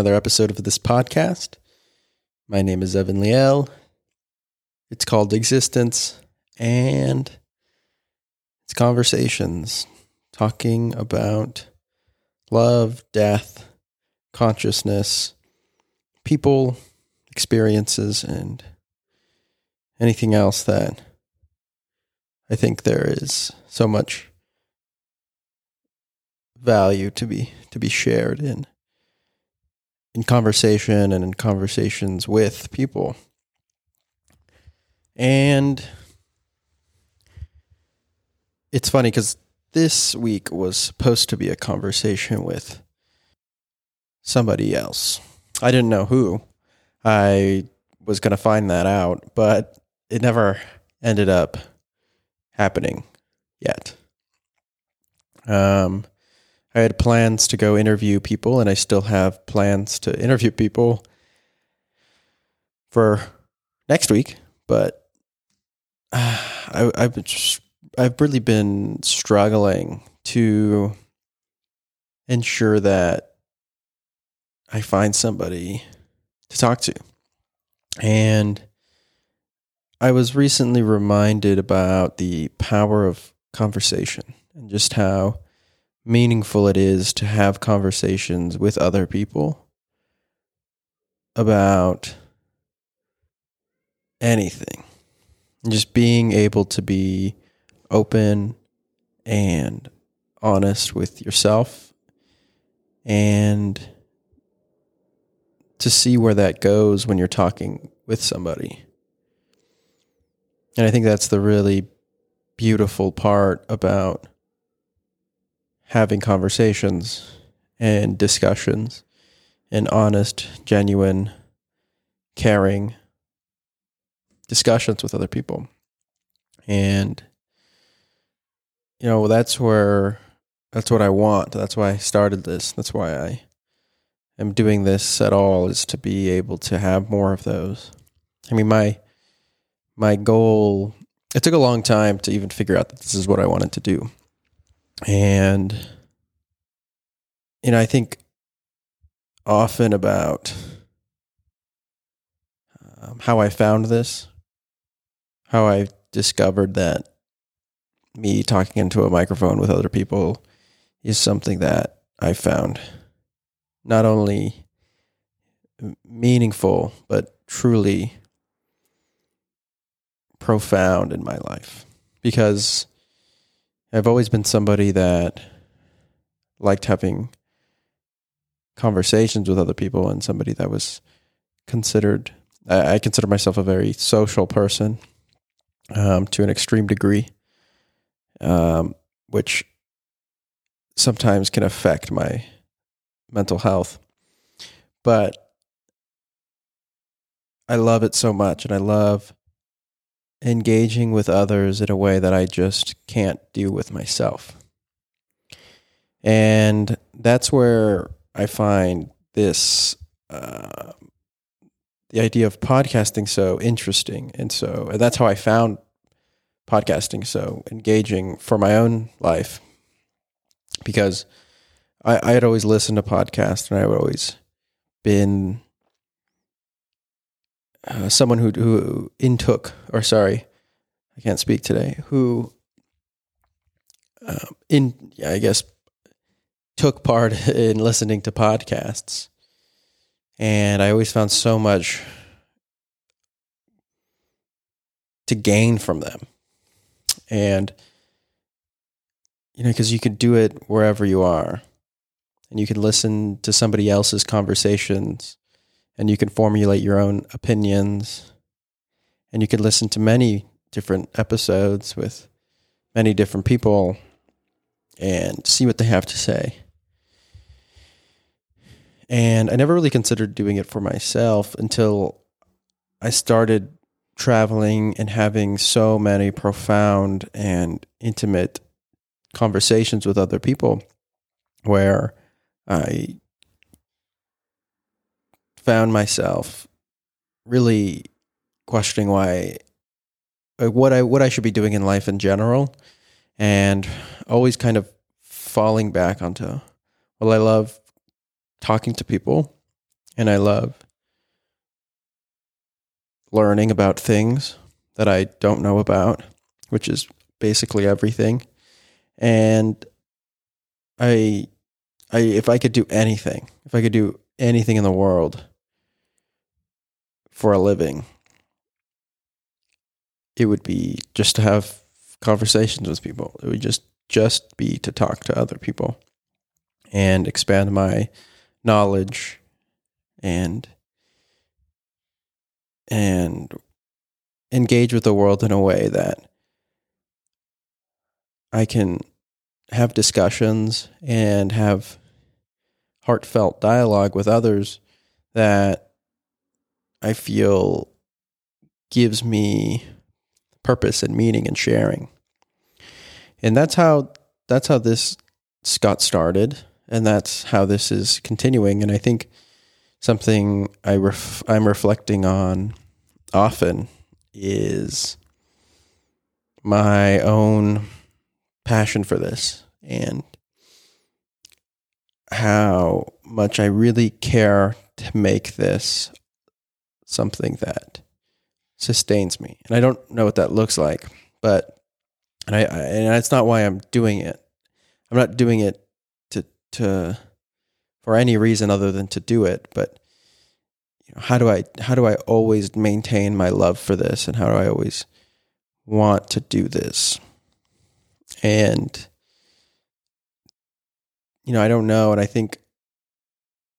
another episode of this podcast. My name is Evan Liel. It's called Existence and it's conversations talking about love, death, consciousness, people, experiences, and anything else that I think there is so much value to be to be shared in in conversation and in conversations with people. And it's funny because this week was supposed to be a conversation with somebody else. I didn't know who. I was going to find that out, but it never ended up happening yet. Um, I had plans to go interview people, and I still have plans to interview people for next week. But uh, I, I've just, I've really been struggling to ensure that I find somebody to talk to, and I was recently reminded about the power of conversation and just how meaningful it is to have conversations with other people about anything. Just being able to be open and honest with yourself and to see where that goes when you're talking with somebody. And I think that's the really beautiful part about having conversations and discussions and honest, genuine, caring discussions with other people. And you know, that's where that's what I want. That's why I started this. That's why I am doing this at all is to be able to have more of those. I mean, my my goal it took a long time to even figure out that this is what I wanted to do. And, you know, I think often about um, how I found this, how I discovered that me talking into a microphone with other people is something that I found not only meaningful, but truly profound in my life. Because I've always been somebody that liked having conversations with other people and somebody that was considered I, I consider myself a very social person um, to an extreme degree, um, which sometimes can affect my mental health. But I love it so much, and I love engaging with others in a way that I just can't do with myself. And that's where I find this, uh, the idea of podcasting so interesting. And so and that's how I found podcasting so engaging for my own life because I, I had always listened to podcasts and I had always been uh, someone who who intook or sorry, I can't speak today. Who uh, in I guess took part in listening to podcasts, and I always found so much to gain from them, and you know because you could do it wherever you are, and you can listen to somebody else's conversations and you can formulate your own opinions and you can listen to many different episodes with many different people and see what they have to say. And I never really considered doing it for myself until I started traveling and having so many profound and intimate conversations with other people where I found myself really questioning why what I what I should be doing in life in general and always kind of falling back onto well I love talking to people and I love learning about things that I don't know about, which is basically everything. And I I if I could do anything, if I could do anything in the world for a living, it would be just to have conversations with people. It would just just be to talk to other people and expand my knowledge and and engage with the world in a way that I can have discussions and have heartfelt dialogue with others that I feel gives me purpose and meaning and sharing. And that's how that's how this got started and that's how this is continuing and I think something I ref, I'm reflecting on often is my own passion for this and how much I really care to make this something that sustains me. And I don't know what that looks like, but and I, I and that's not why I'm doing it. I'm not doing it to to for any reason other than to do it, but you know, how do I how do I always maintain my love for this and how do I always want to do this? And you know, I don't know and I think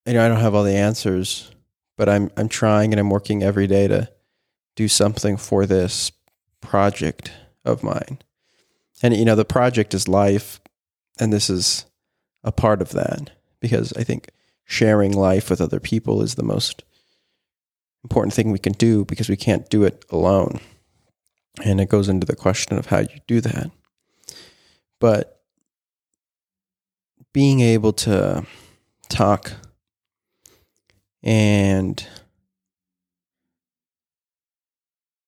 you know, I don't have all the answers, but I'm I'm trying and I'm working every day to do something for this project of mine. And you know, the project is life and this is a part of that because I think sharing life with other people is the most important thing we can do because we can't do it alone. And it goes into the question of how you do that. But being able to talk and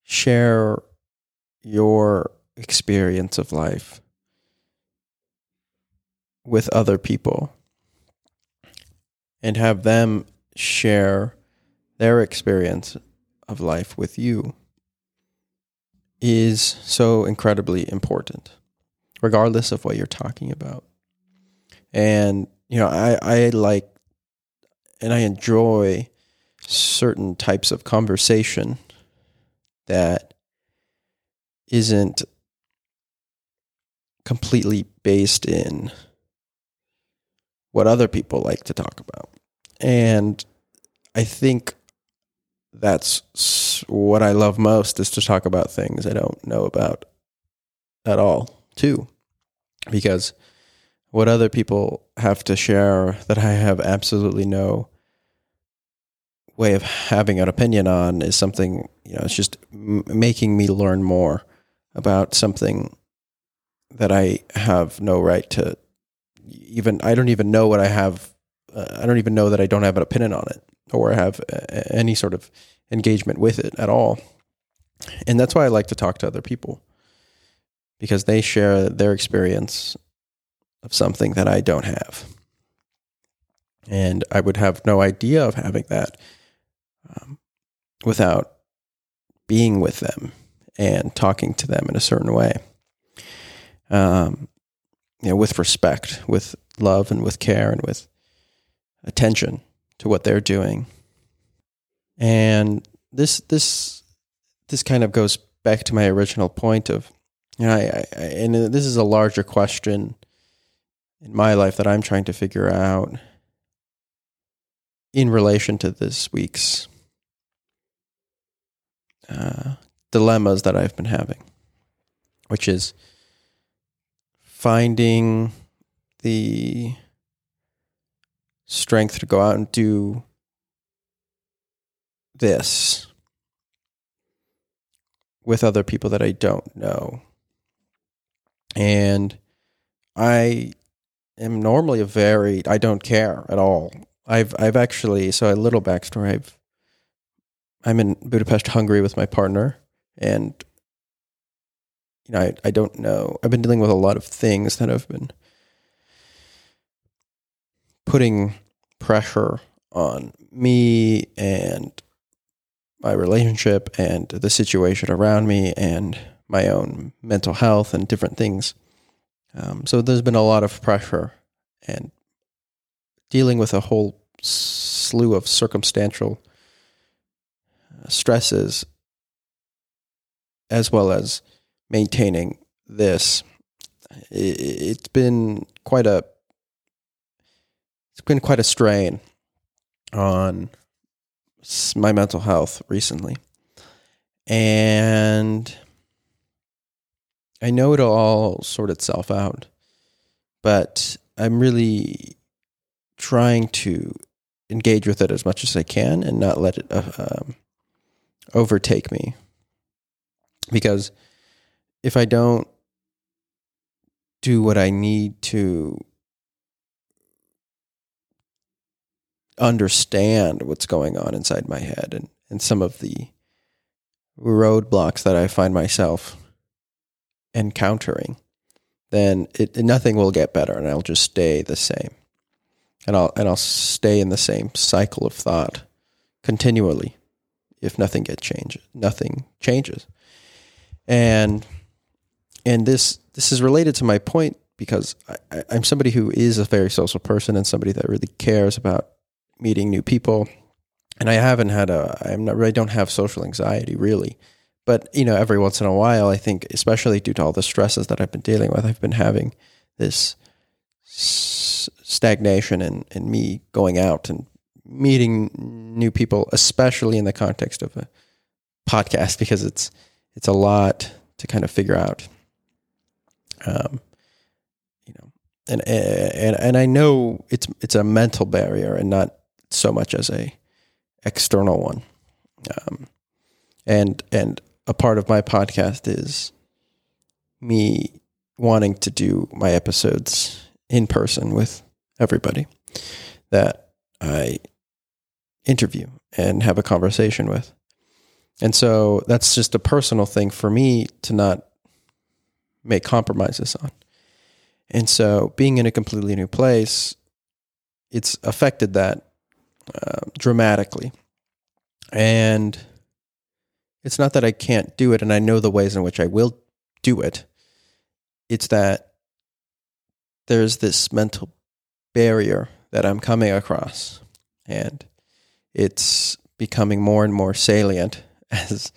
share your experience of life with other people and have them share their experience of life with you is so incredibly important, regardless of what you're talking about. And, you know, I, I like and I enjoy certain types of conversation that isn't completely based in what other people like to talk about. And I think that's what I love most is to talk about things I don't know about at all, too. Because what other people have to share that I have absolutely no way of having an opinion on is something, you know, it's just m- making me learn more about something that I have no right to even, I don't even know what I have. Uh, I don't even know that I don't have an opinion on it or I have any sort of engagement with it at all. And that's why I like to talk to other people because they share their experience of something that I don't have. And I would have no idea of having that um, without being with them and talking to them in a certain way. Um, you know, with respect, with love, and with care, and with attention to what they're doing. And this this this kind of goes back to my original point of, you know, I, I, and this is a larger question in my life that I'm trying to figure out in relation to this week's dilemmas that I've been having, which is finding the strength to go out and do this with other people that I don't know. And I am normally a very I don't care at all. I've I've actually so a little backstory. I've I'm in Budapest, Hungary with my partner and you know, I, I don't know. I've been dealing with a lot of things that have been putting pressure on me and my relationship and the situation around me and my own mental health and different things. Um, so there's been a lot of pressure and dealing with a whole slew of circumstantial stresses as well as maintaining this. It's been quite a it's been quite a strain on my mental health recently. And I know it'll all sort itself out, but I'm really trying to engage with it as much as I can and not let it uh, um, overtake me. Because if I don't do what I need to understand what's going on inside my head and, and some of the roadblocks that I find myself encountering, then it, nothing will get better and I'll just stay the same. And I'll and I'll stay in the same cycle of thought continually if nothing gets changed. Nothing changes. And and this this is related to my point because I, I'm somebody who is a very social person and somebody that really cares about meeting new people. And I haven't had a, I'm not, I don't have social anxiety really. But, you know, every once in a while, I think, especially due to all the stresses that I've been dealing with, I've been having this stagnation in, in me going out and meeting new people, especially in the context of a podcast, because it's, it's a lot to kind of figure out. Um, you know, and, and, and I know it's, it's a mental barrier and not so much as a external one. Um, and and a part of my podcast is me wanting to do my episodes in person with everybody that I interview and have a conversation with. And so that's just a personal thing for me to not make compromises on. And so being in a completely new place, it's affected that uh, dramatically. And it's not that I can't do it and I know the ways in which I will do it. It's that there's this mental barrier that I'm coming across. And it's becoming more and more salient as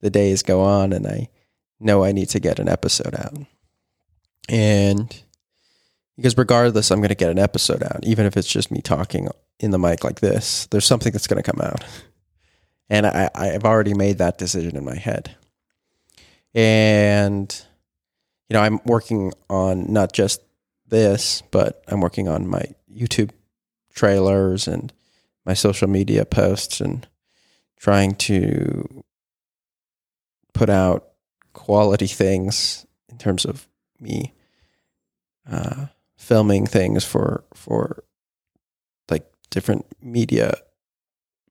the days go on. And I know I need to get an episode out. And because regardless, I'm going to get an episode out, even if it's just me talking in the mic like this, there's something that's going to come out. And I, I've already made that decision in my head. And, you know, I'm working on not just this, but I'm working on my YouTube trailers and my social media posts and trying to put out quality things in terms of me uh, filming things for for like different media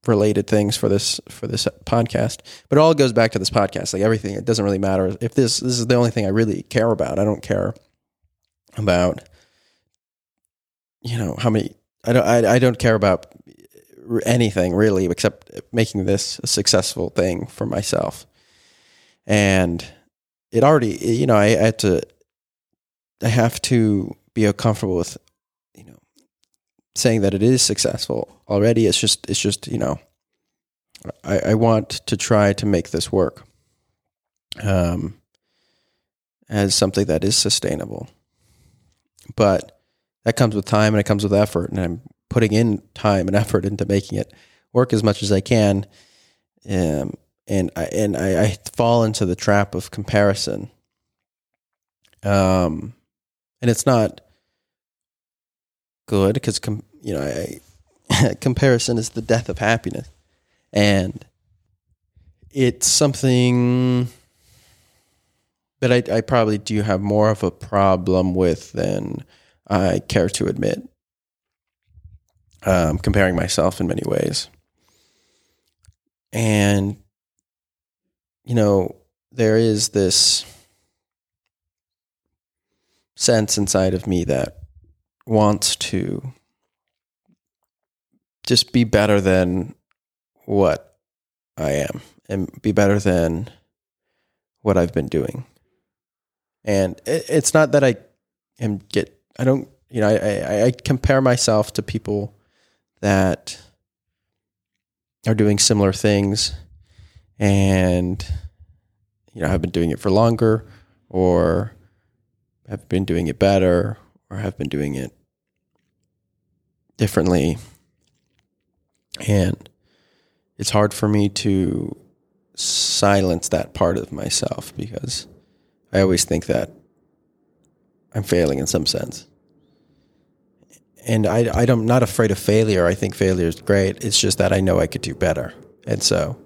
related things for this for this podcast. But it all goes back to this podcast. Like everything it doesn't really matter. If this this is the only thing i really care about i don't care about you know how many i don't i, I don't care about anything really except making this a successful thing for myself and it already you know i, I had to i have to be comfortable with you know, saying that it is successful already. It's just it's just you know, I, I want to try to make this work um, as something that is sustainable, but that comes with time and it comes with effort, and I'm putting in time and effort into making it work as much as I can. Um, and I and I, I fall into the trap of comparison. Um, and it's not good because com- you know I, comparison is the death of happiness, and it's something that I, I probably do have more of a problem with than I care to admit. Um, comparing myself in many ways, and you know there is this sense inside of me that wants to just be better than what I am and be better than what I've been doing. And it, it's not that I am get I don't you know I, I, I compare myself to people that are doing similar things and you know have been doing it for longer or have been doing it better or have been doing it differently and it's hard for me to silence that part of myself because I always think that I'm failing in some sense. And I, I'm not afraid of failure. I think failure is great. It's just that I know I could do better. And so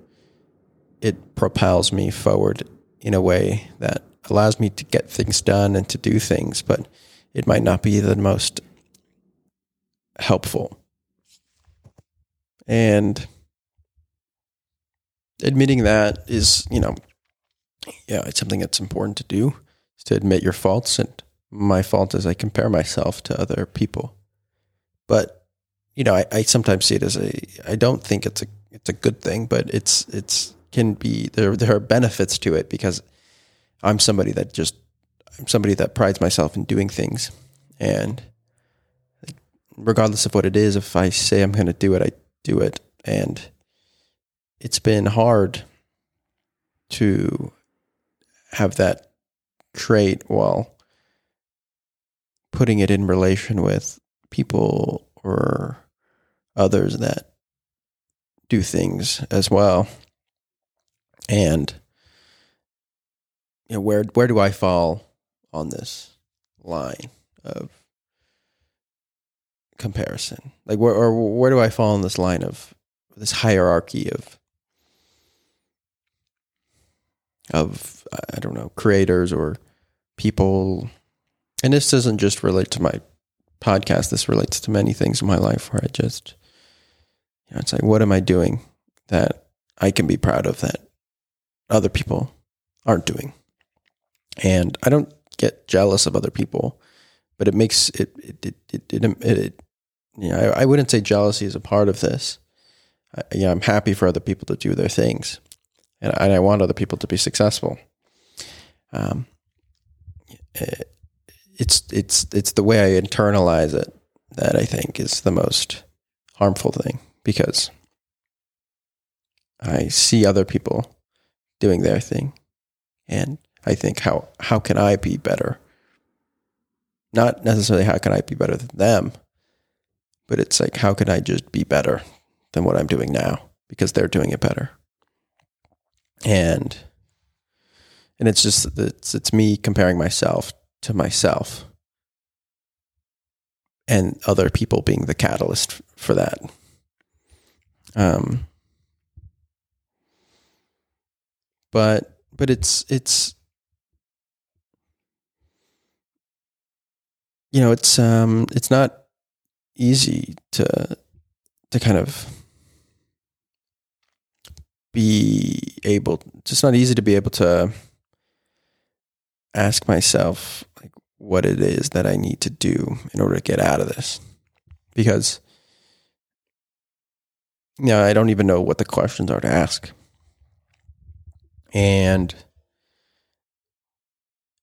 it propels me forward in a way that allows me to get things done and to do things, but it might not be the most helpful. And admitting that is, you know, yeah, it's something that's important to do is to admit your faults. And my fault is I compare myself to other people. But, you know, I, I sometimes see it as a, I don't think it's a, it's a good thing, but it's, it's, can be, there, there are benefits to it because I'm somebody that just, I'm somebody that prides myself in doing things. And regardless of what it is, if I say I'm going to do it, I do it. And it's been hard to have that trait while putting it in relation with people or others that do things as well. And you know, where where do I fall on this line of comparison? Like where or where do I fall on this line of this hierarchy of of I don't know creators or people. And this doesn't just relate to my podcast. This relates to many things in my life where I just, you know, it's like, what am I doing that I can be proud of that other people aren't doing? And I don't get jealous of other people, but it makes it it it it, it, it, it you know, I, I, wouldn't say jealousy is a part of this. I, yeah, I'm happy for other people to do their things, and, and I want other people to be successful. Um, it, it's it's it's the way I internalize it that I think is the most harmful thing because I see other people doing their thing, and I think how how can I be better? Not necessarily how can I be better than them, but it's like how can I just be better than what I'm doing now because they're doing it better and and it's just it's it's me comparing myself to myself and other people being the catalyst for that. Um but but it's it's you know it's um it's not easy to to kind of be able it's not easy to be able to ask myself like what it is that I need to do in order to get out of this because you know, I don't even know what the questions are to ask. And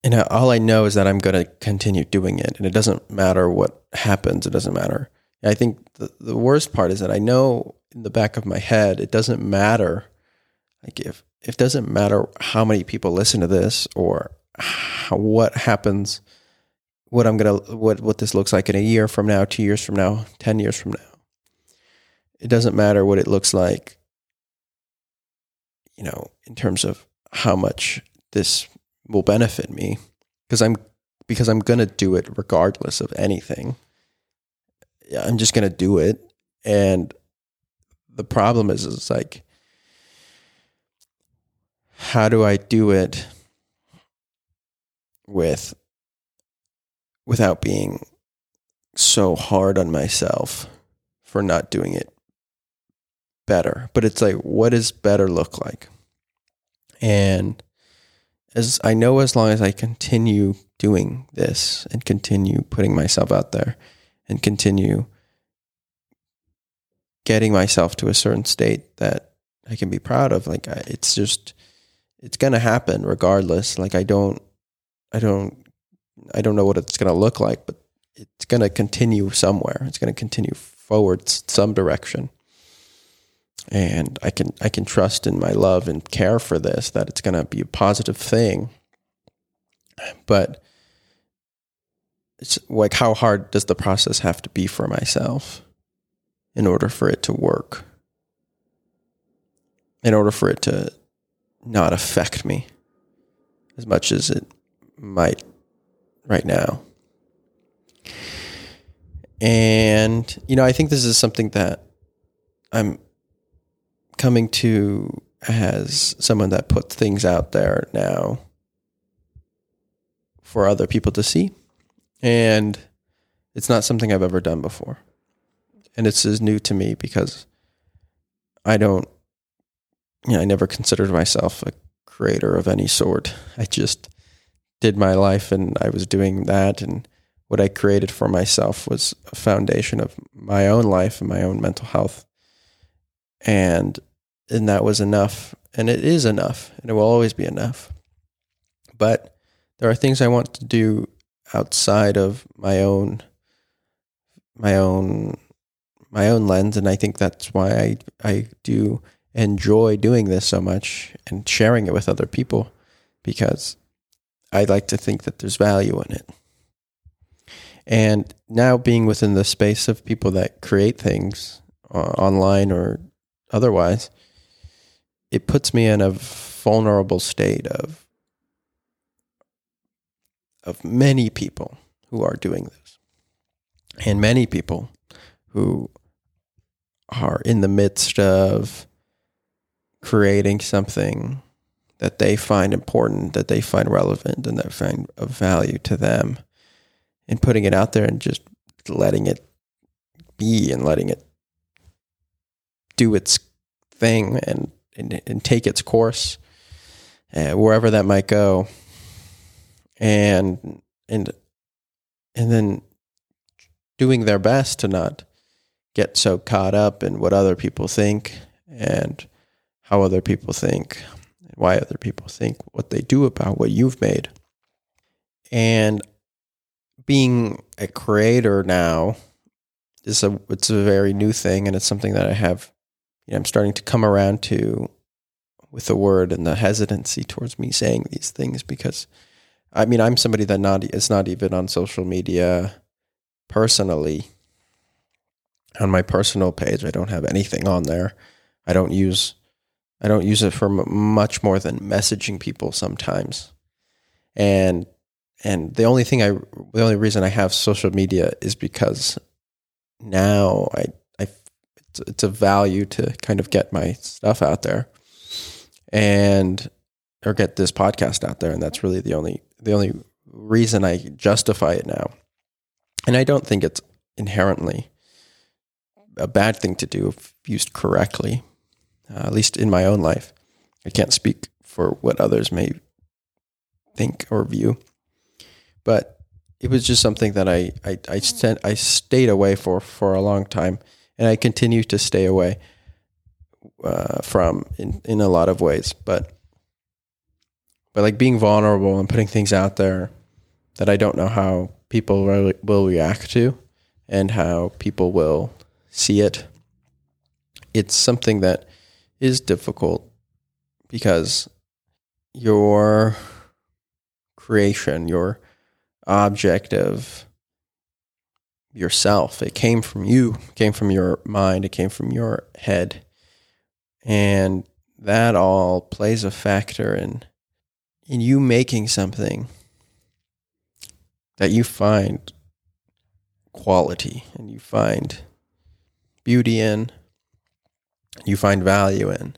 and all I know is that I'm going to continue doing it and it doesn't matter what happens, it doesn't matter. I think the, the worst part is that I know in the back of my head it doesn't matter like if it doesn't matter how many people listen to this or what happens, what I'm gonna what what this looks like in a year from now, two years from now, ten years from now. It doesn't matter what it looks like, you know, in terms of how much this will benefit me, because I'm because I'm gonna do it regardless of anything. Yeah, I'm just gonna do it, and the problem is, is like how do I do it with without being so hard on myself for not doing it better. But it's like, what does better look like? And as I know, as long as I continue doing this and continue putting myself out there and continue getting myself to a certain state that I can be proud of. Like it's just it's going to happen regardless. Like I don't I don't I don't know what it's going to look like, but it's going to continue somewhere. It's going to continue forward some direction. And I can I can trust in my love and care for this that it's going to be a positive thing. But it's like how hard does the process have to be for myself in order for it to work? In order for it to not affect me as much as it might right now. And, you know, I think this is something that I'm coming to as someone that puts things out there now for other people to see. And it's not something I've ever done before. And it's is new to me because I don't, you know, I never considered myself a creator of any sort. I just did my life and I was doing that. And what I created for myself was a foundation of my own life and my own mental health. And and that was enough. And it is enough. And it will always be enough. But there are things I want to do outside of my own my own my own lens and I think that's why I I do enjoy doing this so much and sharing it with other people because I like to think that there's value in it. And now being within the space of people that create things uh, online or otherwise, it puts me in a vulnerable state of of many people who are doing this. And many people who are in the midst of creating something that they find important, that they find relevant, and that find of value to them, and putting it out there and just letting it be and letting it do its thing and and, and take its course uh, wherever that might go, and and and then doing their best to not get so caught up in what other people think and how other people think why other people think what they do about what you've made. And being a creator now is a it's a very new thing and it's something that I have you know, I'm starting to come around to with the word and the hesitancy towards me saying these things because I mean I'm somebody that not is not even on social media personally on my personal page I don't have anything on there I don't use I don't use it for much more than messaging people sometimes. And and the only thing I the only reason I have social media is because now I I it's, it's a value to kind of get my stuff out there and or get this podcast out there and that's really the only the only reason I justify it now. And I don't think it's inherently a bad thing to do if used correctly uh, at least in my own life. I can't speak for what others may think or view, but it was just something that I I I, sent, I stayed away for for a long time, and I continue to stay away uh, from in in a lot of ways. But but like being vulnerable and putting things out there that I don't know how people will react to, and how people will see it. It's something that is difficult because your creation, your object of yourself, it came from you, it came from your mind, it came from your head. And that all plays a factor in in you making something that you find quality and you find beauty in you find value in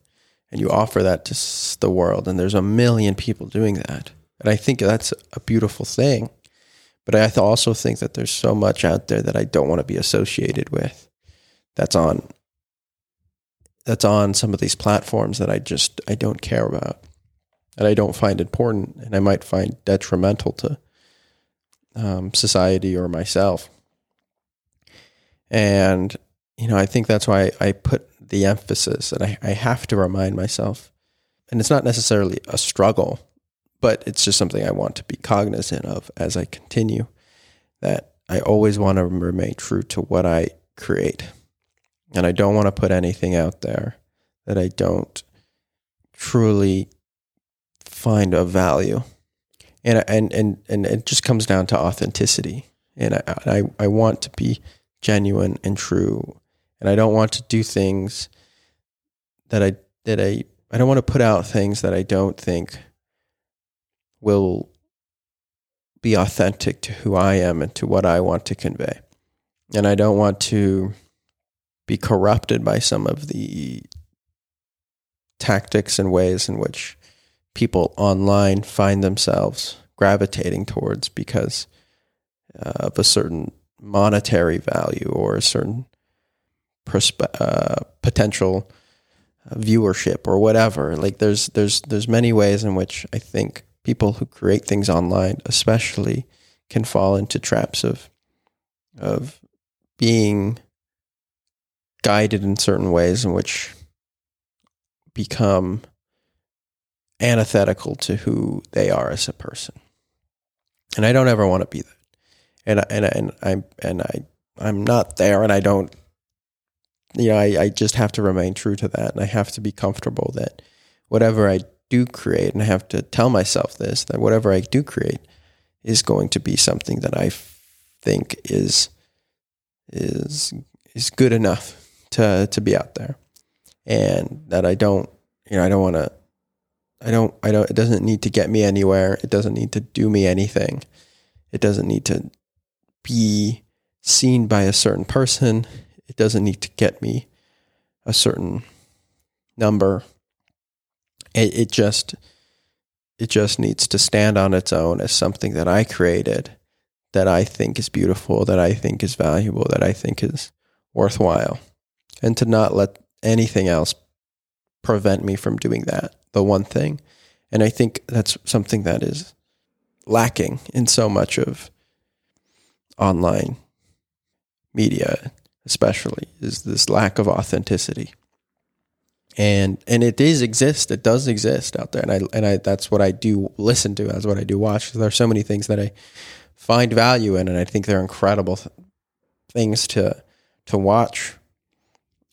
and you offer that to the world and there's a million people doing that. And i think that's a beautiful thing but i also think that there's so much out there that i don't want to be associated with that's on that's on some of these platforms that i just i don't care about. That i don't find important and i might find detrimental to um, society or myself. And you know, I think that's why I put the emphasis and I, I have to remind myself. And it's not necessarily a struggle, but it's just something I want to be cognizant of as I continue that I always want to remain true to what I create. And I don't want to put anything out there that I don't truly find of value. And and and and it just comes down to authenticity. And I I, I want to be genuine and true. And I don't want to do things that I that I I don't want to put out things that I don't think will be authentic to who I am and to what I want to convey. And I don't want to be corrupted by some of the tactics and ways in which people online find themselves gravitating towards because of a certain monetary value or a certain perspe- uh, potential viewership or whatever. Like there's there's there's many ways in which I think people who create things online, especially, can fall into traps of of being guided in certain ways in which become antithetical to who they are as a person. And I don't ever want to be that. And and and I'm and I I'm not there and I don't you know, I, I just have to remain true to that and I have to be comfortable that whatever I do create, and I have to tell myself this that whatever I do create is going to be something that I think is is is good enough to to be out there, and that I don't you know I don't want to I don't I don't it doesn't need to get me anywhere. It doesn't need to do me anything. It doesn't need to be seen by a certain person. It doesn't need to get me a certain number it, it just it just needs to stand on its own as something that I created that I think is beautiful, that I think is valuable, that I think is worthwhile. And to not let anything else prevent me from doing that, the one thing. And I think that's something that is lacking in so much of online media, especially, is this lack of authenticity. And and it does exist it does exist out there and i and i that's what i do listen to that's what i do watch there are so many things that i find value in and i think they're incredible th- things to to watch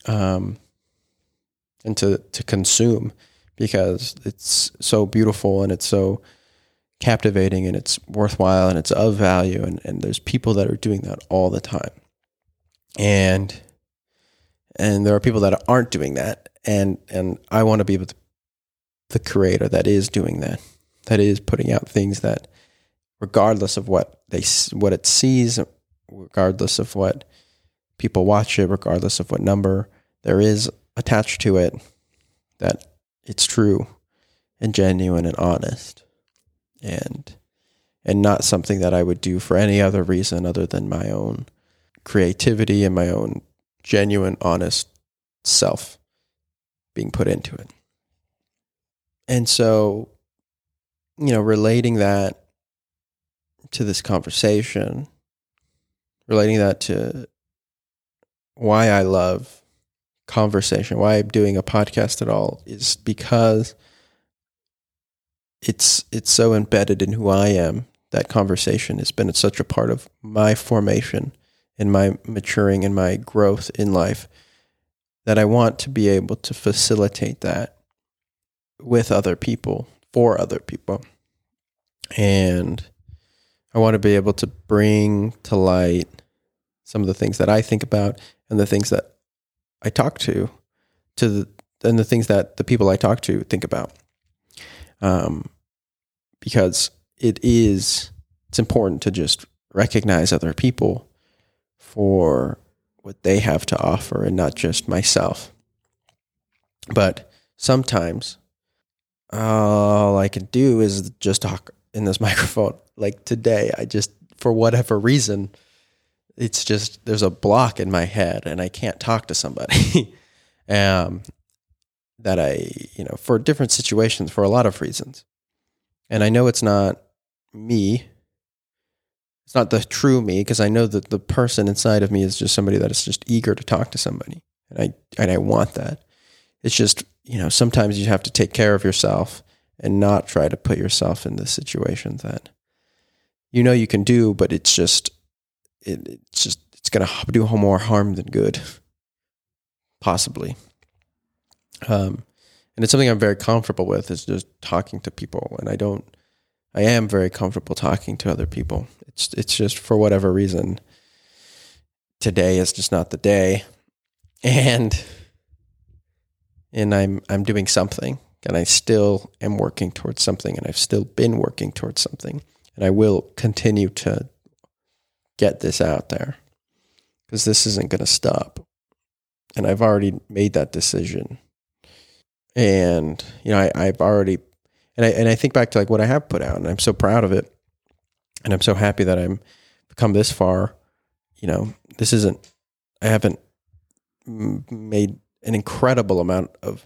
um and to to consume because it's so beautiful and it's so captivating and it's worthwhile and it's of value and, and there's people that are doing that all the time and and there are people that aren't doing that. And and I want to be the, the creator that is doing that, that is putting out things that, regardless of what they what it sees, regardless of what people watch it, regardless of what number there is attached to it, that it's true and genuine and honest, and and not something that I would do for any other reason other than my own creativity and my own genuine, honest self being put into it. And so, you know, relating that to this conversation, relating that to why I love conversation, why I'm doing a podcast at all is because it's it's so embedded in who I am. That conversation has been such a part of my formation and my maturing and my growth in life that I want to be able to facilitate that with other people, for other people. And I want to be able to bring to light some of the things that I think about and the things that I talk to, to the, and the things that the people I talk to think about. Um, because it is, it's important to just recognize other people for what they have to offer and not just myself. But sometimes all I can do is just talk in this microphone. Like today, I just, for whatever reason, it's just there's a block in my head and I can't talk to somebody. um, that I, you know, for different situations for a lot of reasons. And I know it's not me. It's not the true me because I know that the person inside of me is just somebody that is just eager to talk to somebody, and I and I want that. It's just you know sometimes you have to take care of yourself and not try to put yourself in this situation that you know you can do, but it's just it, it's just it's going to do more harm than good, possibly. Um, and it's something I'm very comfortable with is just talking to people, and I don't. I am very comfortable talking to other people. It's it's just for whatever reason. Today is just not the day, and and I'm I'm doing something, and I still am working towards something, and I've still been working towards something, and I will continue to get this out there because this isn't going to stop. And I've already made that decision. And, you know, I, I've already, and I, and I think back to like what I have put out, and I'm so proud of it. And I'm so happy that I'm come this far. You know, this isn't, I haven't made an incredible amount of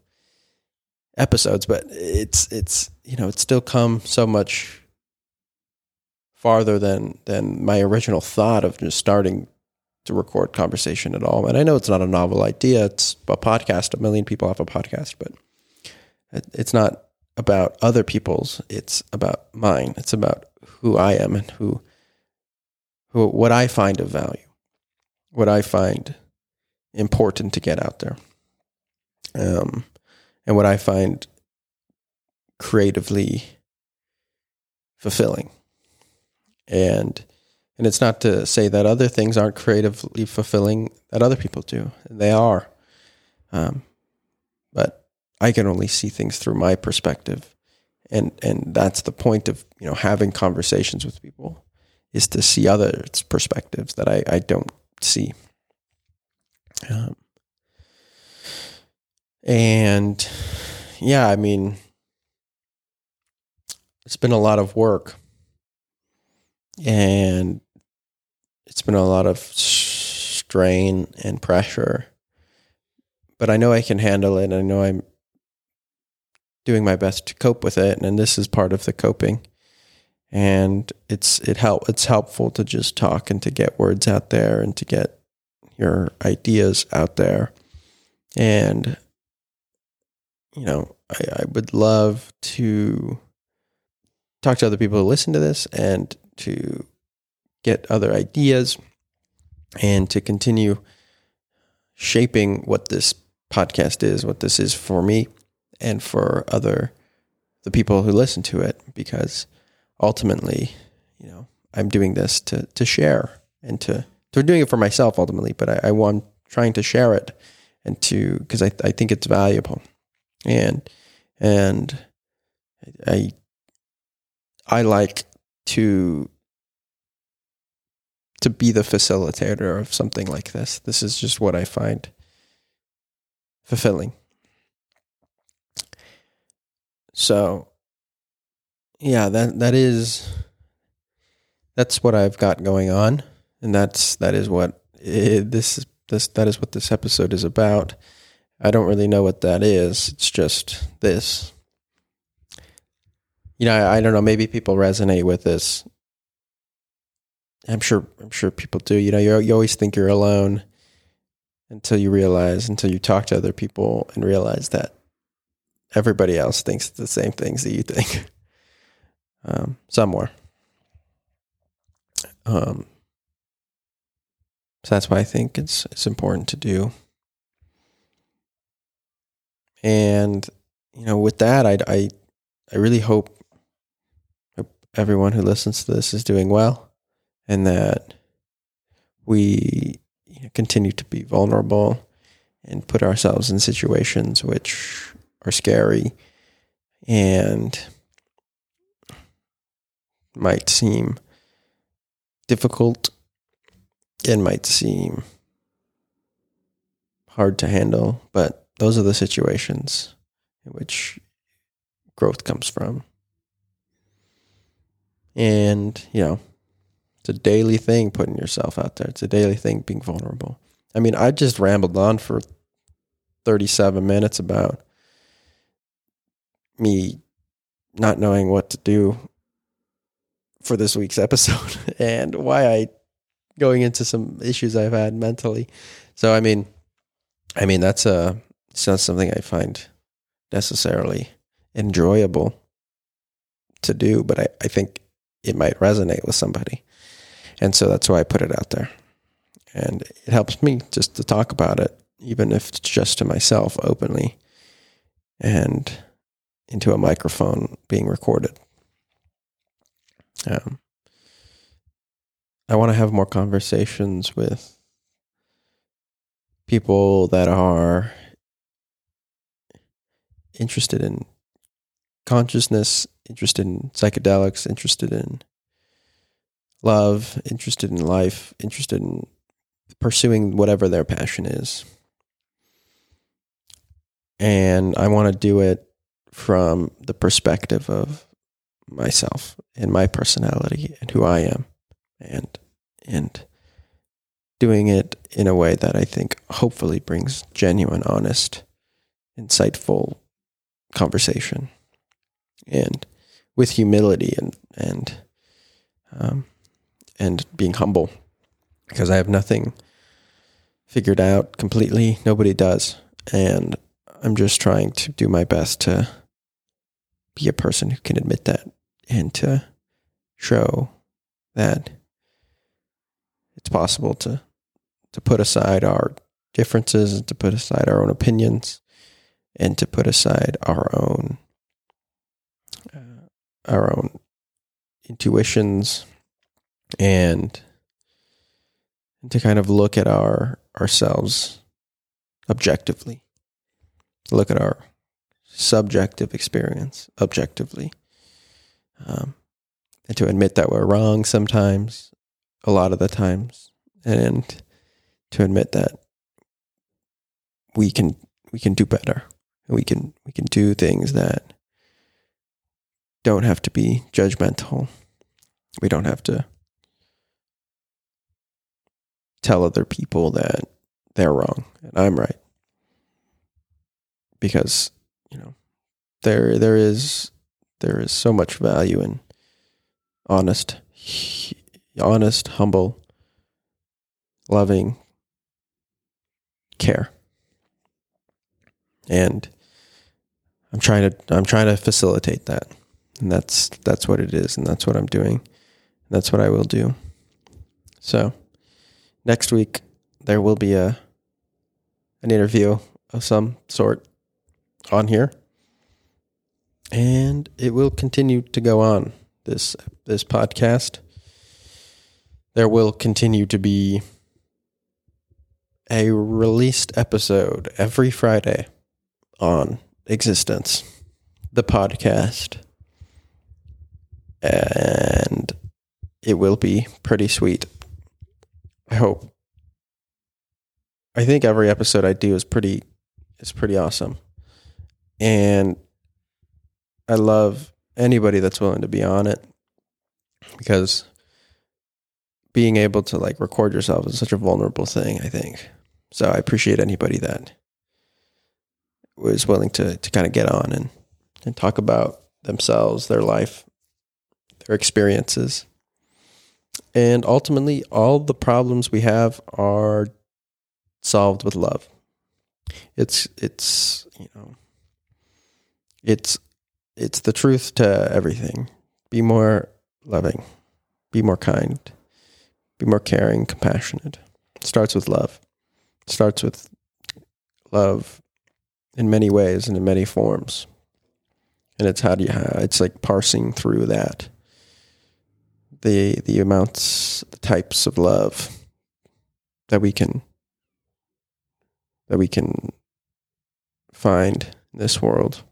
episodes, but it's, it's, you know, it's still come so much farther than than my original thought of just starting to record conversation at all. And I know it's not a novel idea; it's a podcast. A million people have a podcast, but it's not about other people's. It's about mine. It's about who I am and who who what I find of value, what I find important to get out there, um, and what I find creatively fulfilling and and it's not to say that other things aren't creatively fulfilling that other people do. They are, um, but I can only see things through my perspective, and and that's the point of you know having conversations with people is to see others' perspectives that I I don't see. Um, and yeah, I mean, it's been a lot of work and it's been a lot of strain and pressure. But I know I can handle it. I know I'm doing my best to cope with it, and this is part of the coping. And it's it help it's helpful to just talk and to get words out there and to get your ideas out there. And you know, I, I would love to talk to other people who listen to this and to get other ideas and to continue shaping what this podcast is, what this is for me and for other the people who listen to it because ultimately, you know, I'm doing this to to share and to to doing it for myself ultimately, but I, I want trying to share it and to because I I think it's valuable and and I I like to to be the facilitator of something like this. This is just what I find fulfilling. So yeah, that that is that's what I've got going on and that's that is what it, this this that is what this episode is about. I don't really know what that is. It's just this you know, I, I don't know. Maybe people resonate with this. I'm sure. I'm sure people do. You know, you you always think you're alone until you realize, until you talk to other people and realize that everybody else thinks the same things that you think. Um, somewhere. Um, so that's why I think it's it's important to do. And you know, with that, I I I really hope everyone who listens to this is doing well and that we continue to be vulnerable and put ourselves in situations which are scary and might seem difficult and might seem hard to handle, but those are the situations in which growth comes from. And, you know, it's a daily thing putting yourself out there. It's a daily thing being vulnerable. I mean, I just rambled on for 37 minutes about me not knowing what to do for this week's episode and why I going into some issues I've had mentally. So I mean, I mean that's a it's not something I find necessarily enjoyable to do, but I, I think it might resonate with somebody. And so that's why I put it out there. And it helps me just to talk about it, even if it's just to myself openly and into a microphone being recorded. Um, I want to have more conversations with people that are interested in consciousness, interested in psychedelics, interested in love, interested in life, interested in pursuing whatever their passion is. And I want to do it from the perspective of myself and my personality and who I am and and doing it in a way that I think hopefully brings genuine, honest, insightful conversation and with humility and and um, and being humble because I have nothing figured out completely. Nobody does, and I'm just trying to do my best to be a person who can admit that and to show that it's possible to to put aside our differences and to put aside our own opinions and to put aside our own uh, our own intuitions and, and to kind of look at our ourselves objectively. Look at our subjective experience objectively um, and to admit that we're wrong sometimes a lot of the times and to admit that we can we can do better we can we can do things that don't have to be judgmental. We don't have to tell other people that they're wrong and I'm right. Because, you know, there there is there is so much value in honest honest, humble, loving care. And I'm trying to I'm trying to facilitate that. And that's that's what it is and that's what I'm doing. That's what I will do. So, next week there will be a an interview of some sort on here. And it will continue to go on this this podcast. There will continue to be a released episode every Friday on existence, the podcast. And it will be pretty sweet. I hope. I think every episode I do is pretty is pretty awesome. And I love anybody that's willing to be on it because being able to like record yourself is such a vulnerable thing, I think. So I appreciate anybody that was willing to to kind of get on and and talk about themselves, their life, their experiences. And ultimately all the problems we have are solved with love. It's it's you know it's it's the truth to everything. Be more loving. Be more kind. Be more caring, compassionate. It starts with love. It starts with love in many ways and in many forms. And it's how do you it's like parsing through that. The the amounts the types of love that we can that we can find in this world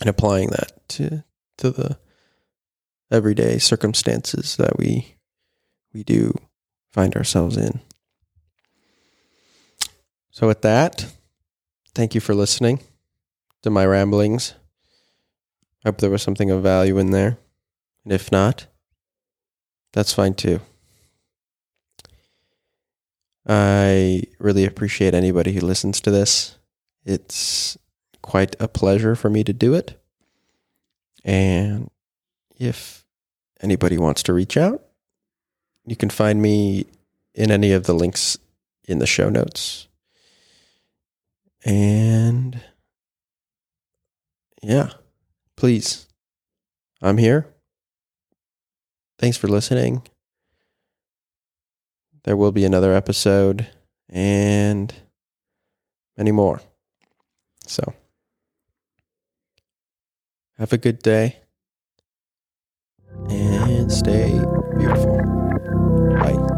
and applying that to to the everyday circumstances that we we do find ourselves in. So with that, Thank you for listening to my ramblings. I Hope there was something of value in there. And if not, that's fine too. I really appreciate anybody who listens to this. It's quite a pleasure for me to do it. And if anybody wants to reach out, you can find me in any of the links in the show notes. And yeah, please, I'm here. Thanks for listening. There will be another episode and many more. So, have a good day and stay beautiful. Bye.